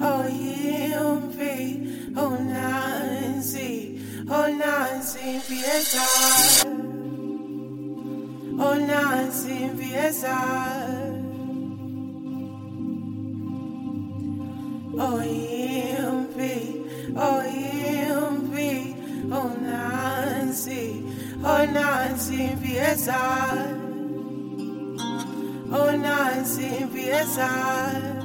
oh UMP, oh Nancy, oh Nancy PSR, oh Nancy PSR, oh UMP, oh UMP, oh Nancy, oh Nancy PSR, oh Nancy PSR.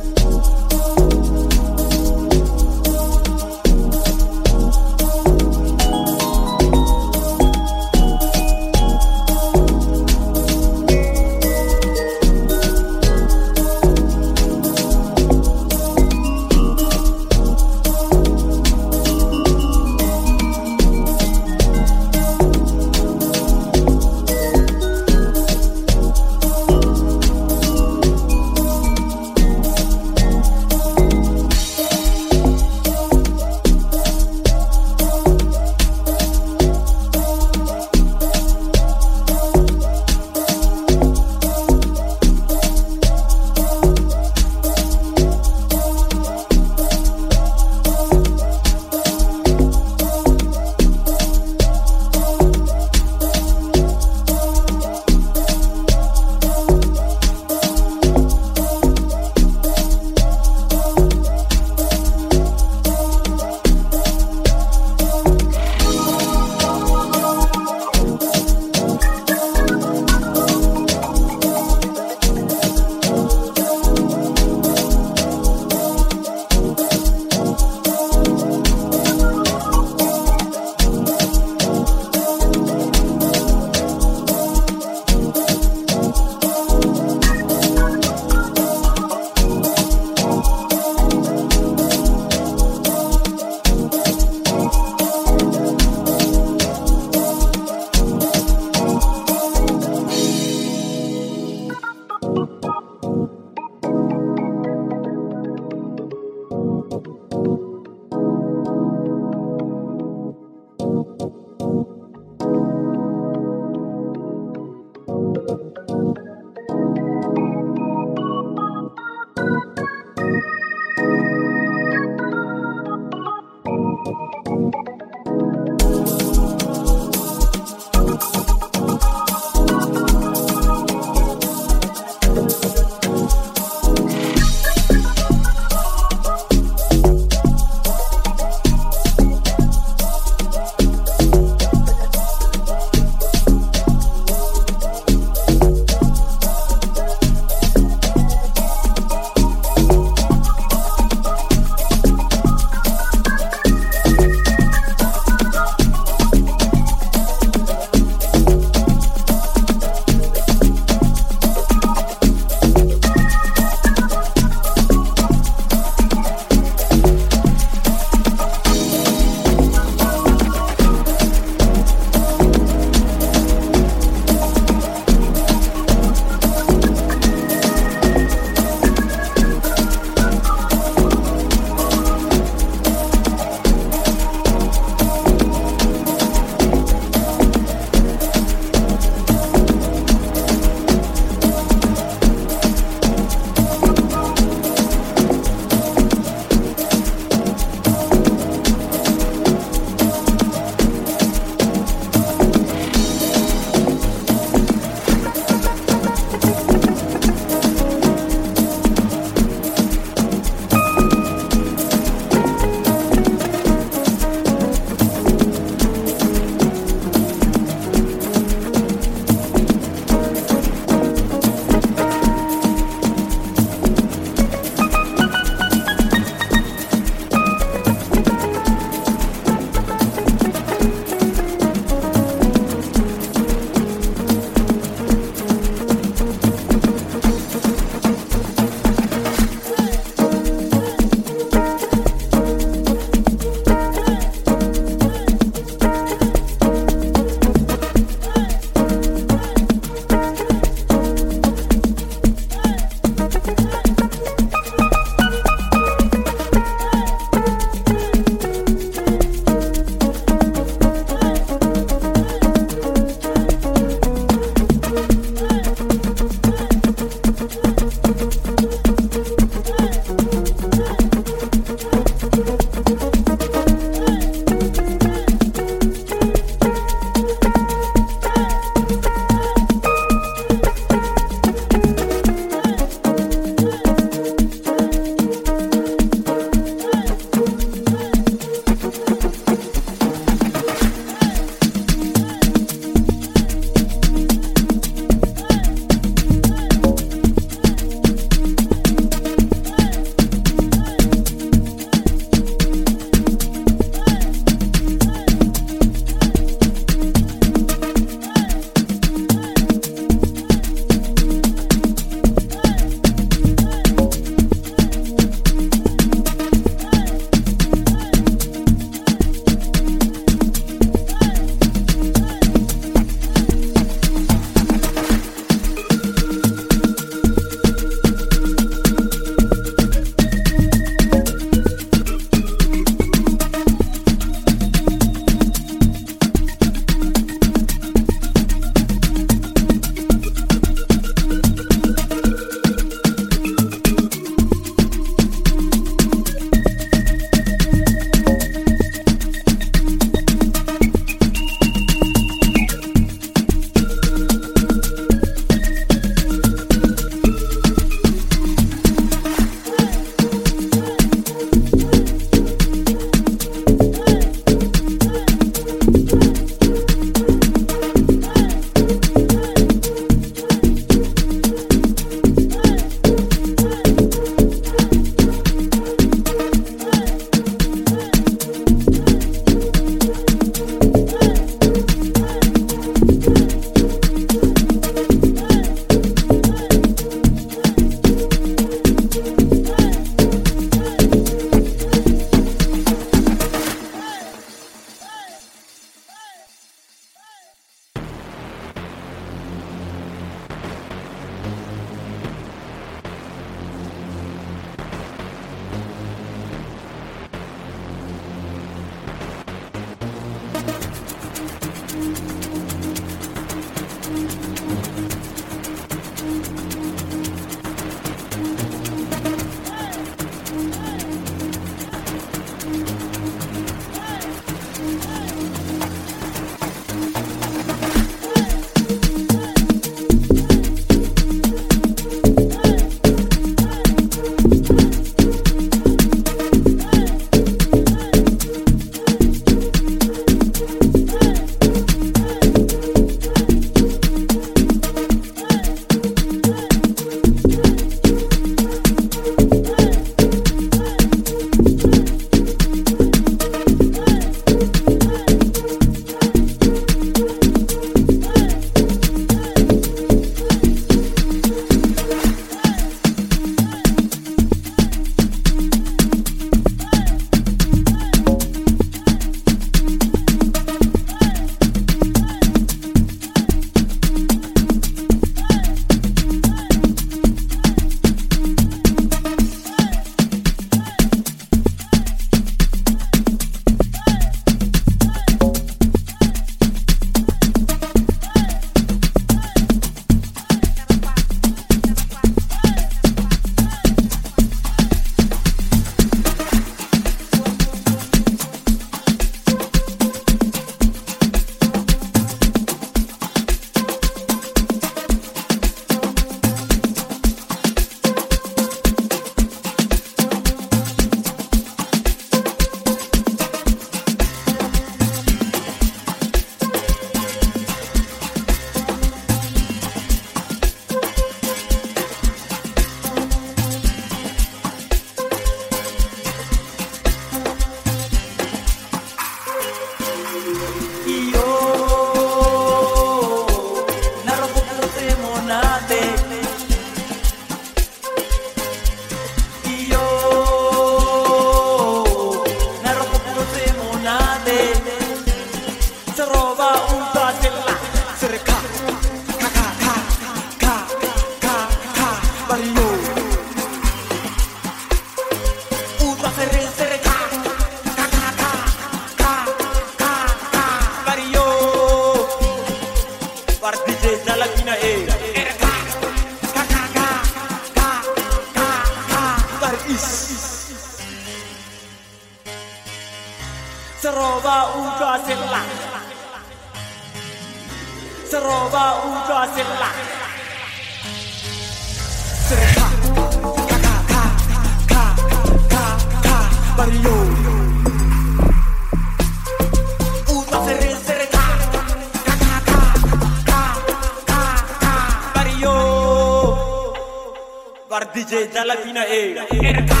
DJ dalla pina era erka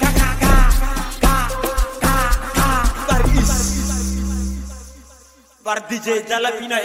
ka ka ka ka ka ka bar DJ dalla pina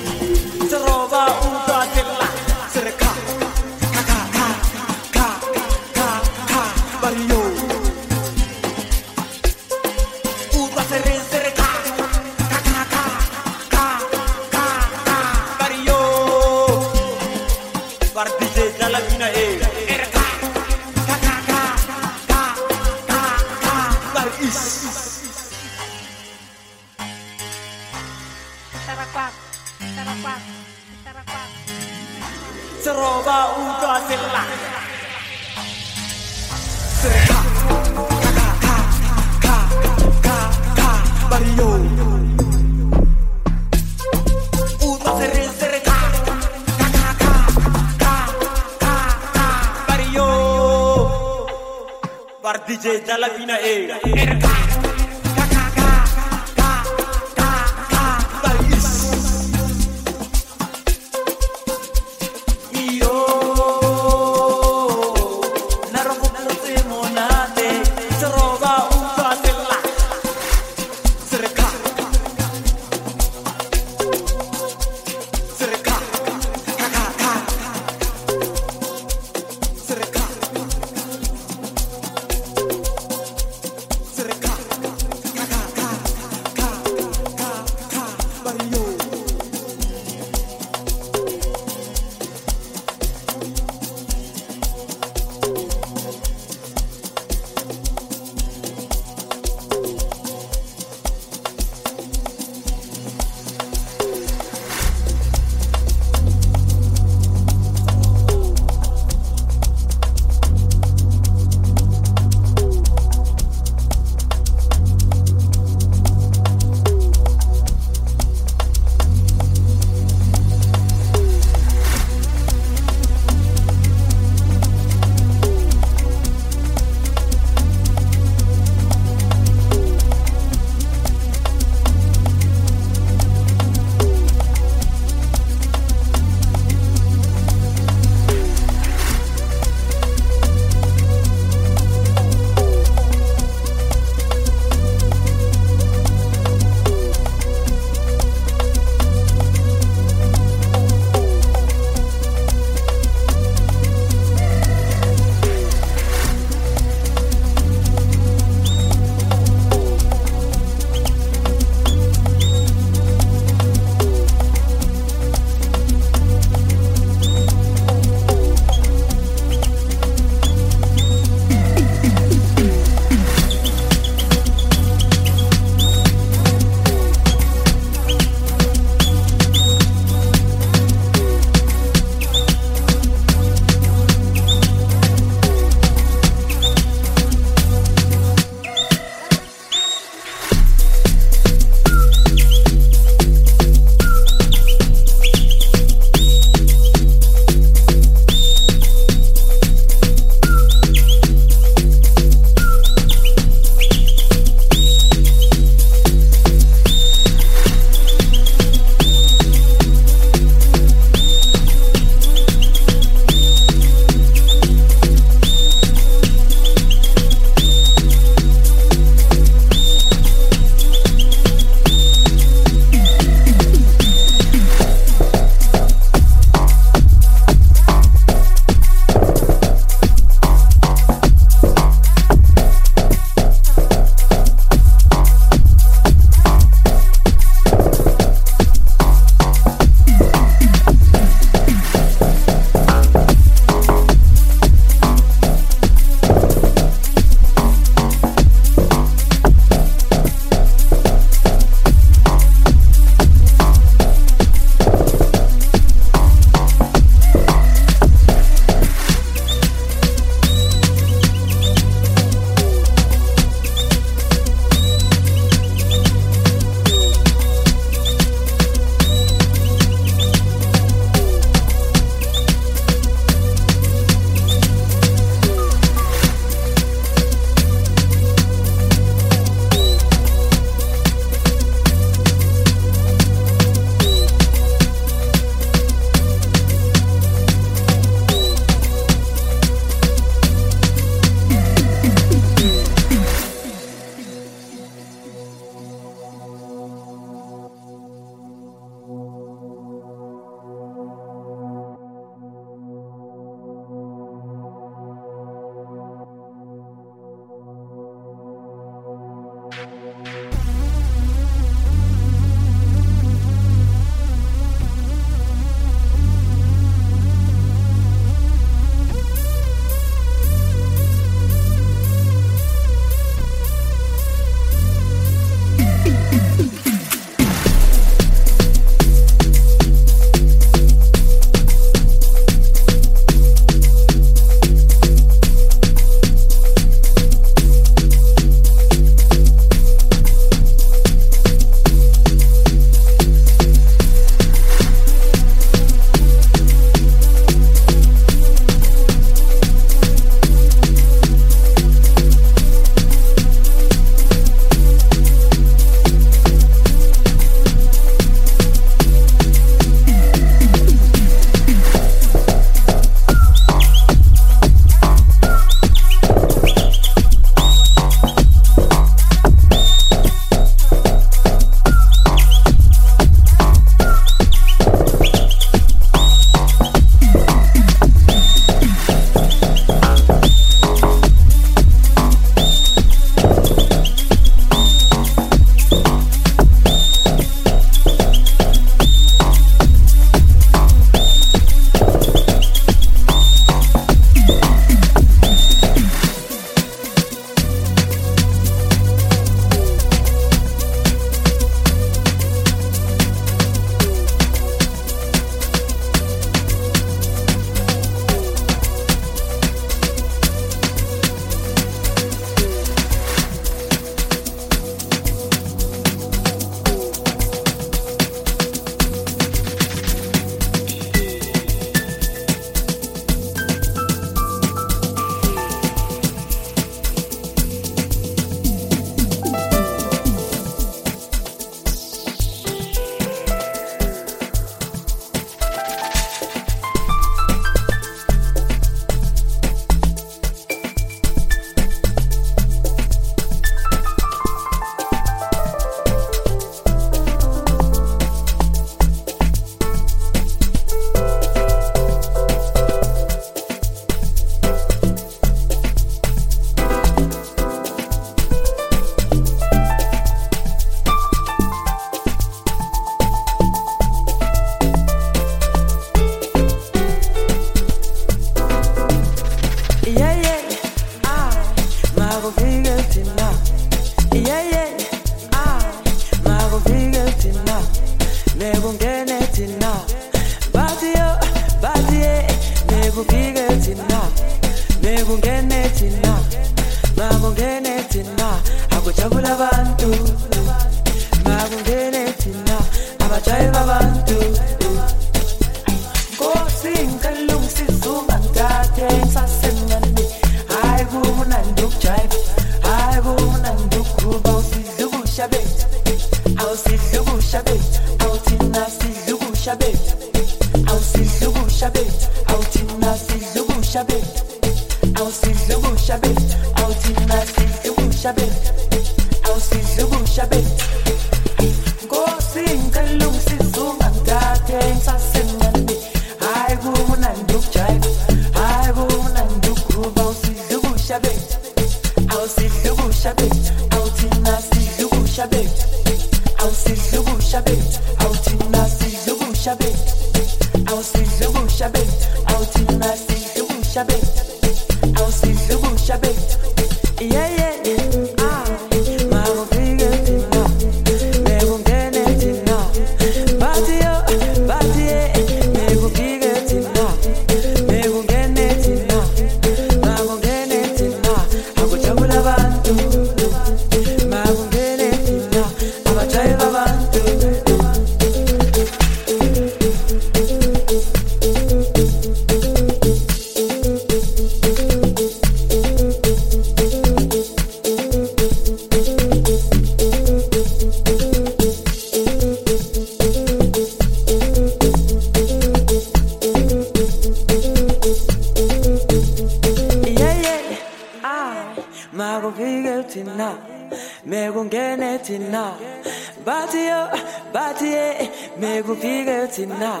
bathi ye mekufike thina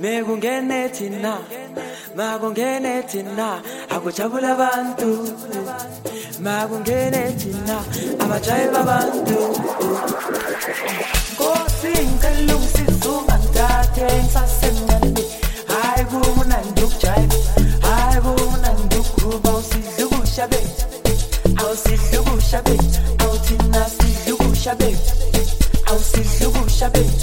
mekungene thina makungene thina akujabula abantu makungene thina abajayiva abantu nkosi ngicela ungisize ungangidathe ngisasemncane hayi kumnandi ukujayiva hayi kumnandi ukuba usidla ubusha bethu awusidla ubusha bethu awuthina sidla ubusha bethu awusidla ubusha bethu awuthina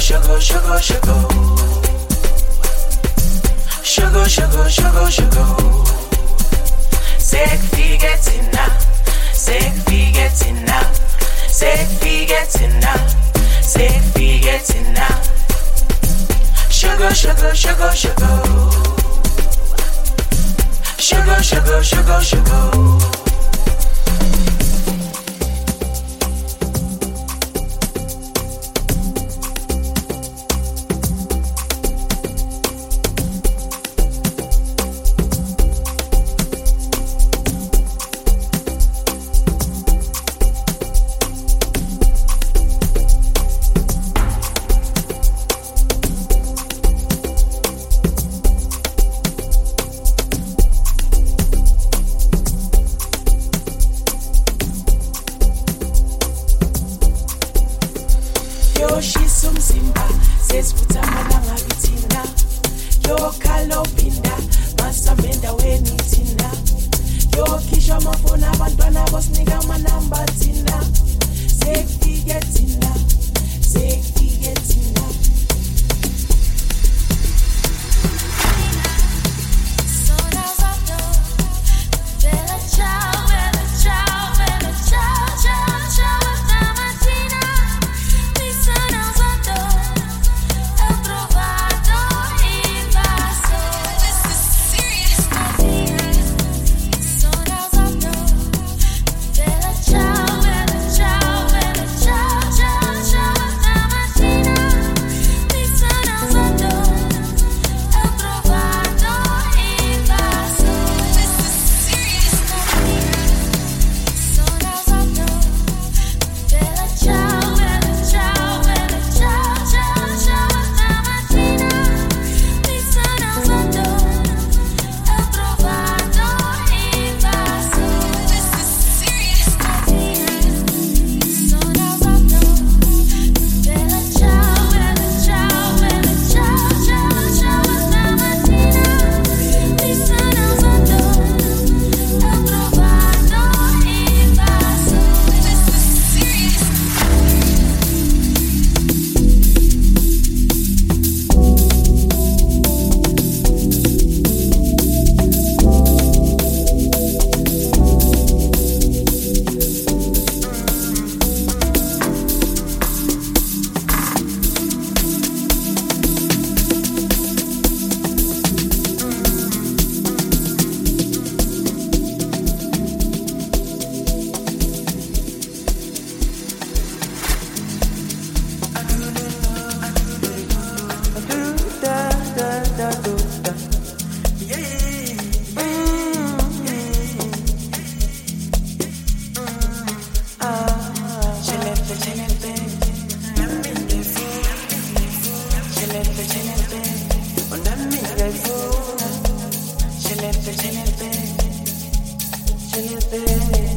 sugar, sugar, sugar, sugar. Sugar, sugar, sugar, sugar. Zeg figetina, zeg figetina, zeg figetina, zeg figetina. Sugar, sugar, sugar, sugar. Sugar, sugar, sugar, sugar. tenerte, tenerte.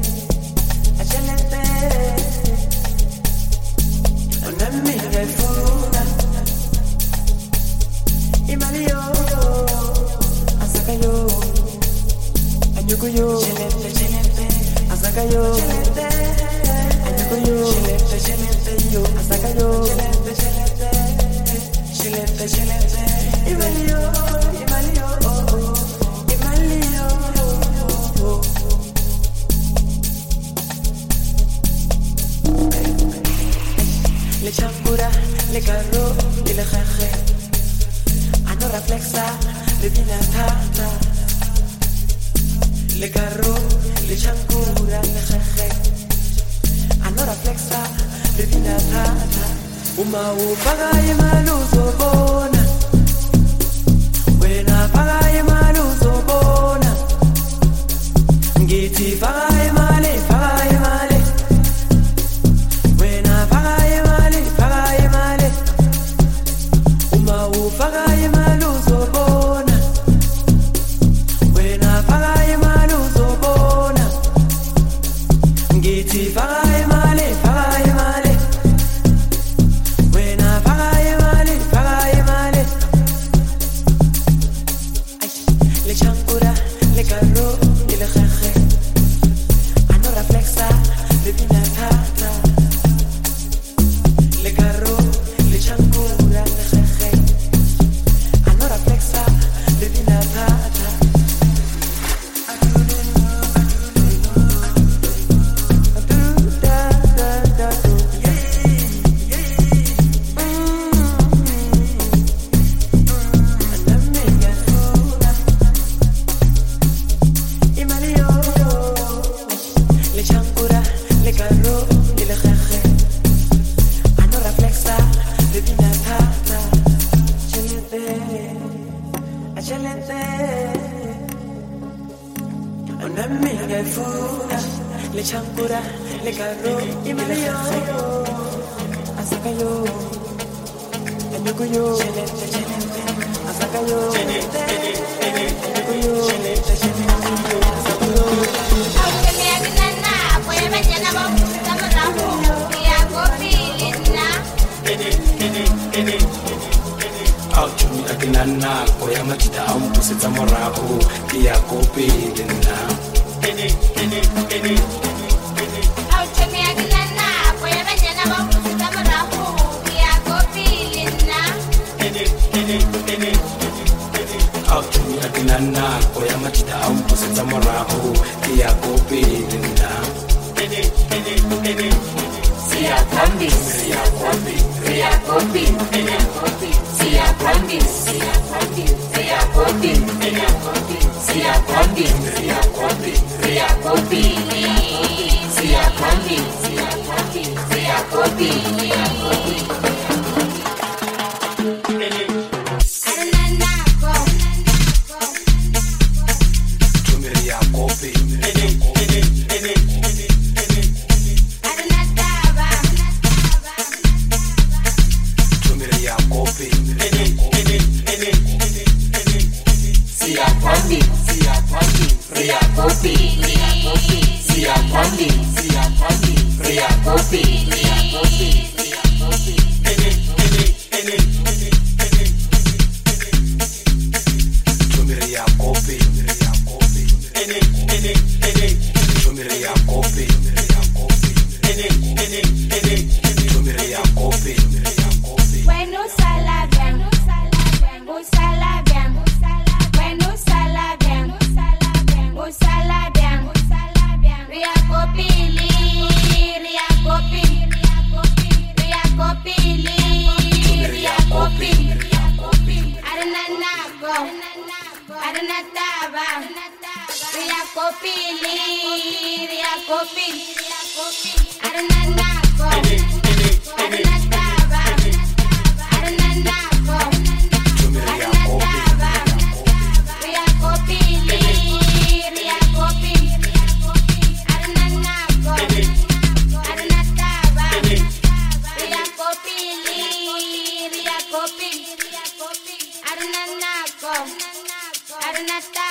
ka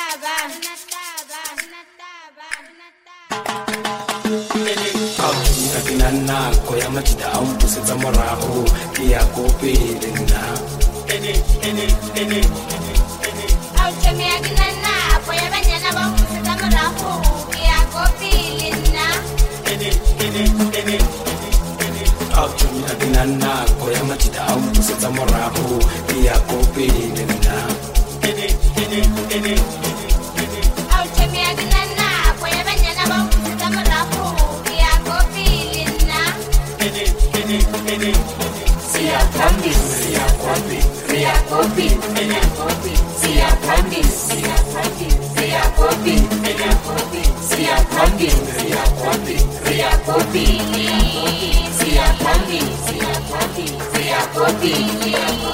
ke nako ya matita a mpusetsa morago ke ya ko pele nna Out. To me, I can not knock, or I'm not it out. Kwandi, Ria Kwandi, Ria Kwandi, Ria Kwandi, Ria Kwandi, Ria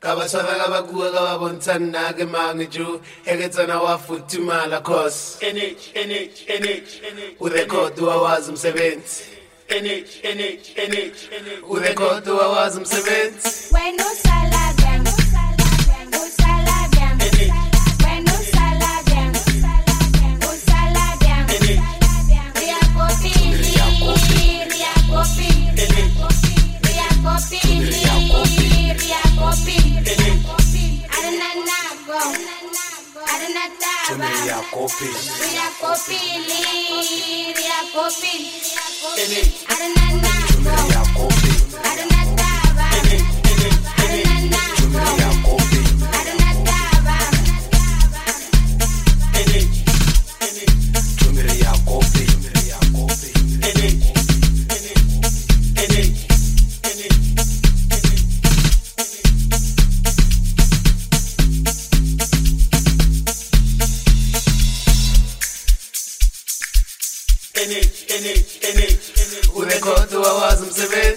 kabatshwara ka bakua ka ba bontshang nna ke mang jo eketsena wafuthimala cause urekhodi wawazi umsebenzi urekhodi wawazi umsebenzi When no salabian, no salabian, when aranataba, ria copini, ria copini, arananago, aranataba, wawazi umsebenzi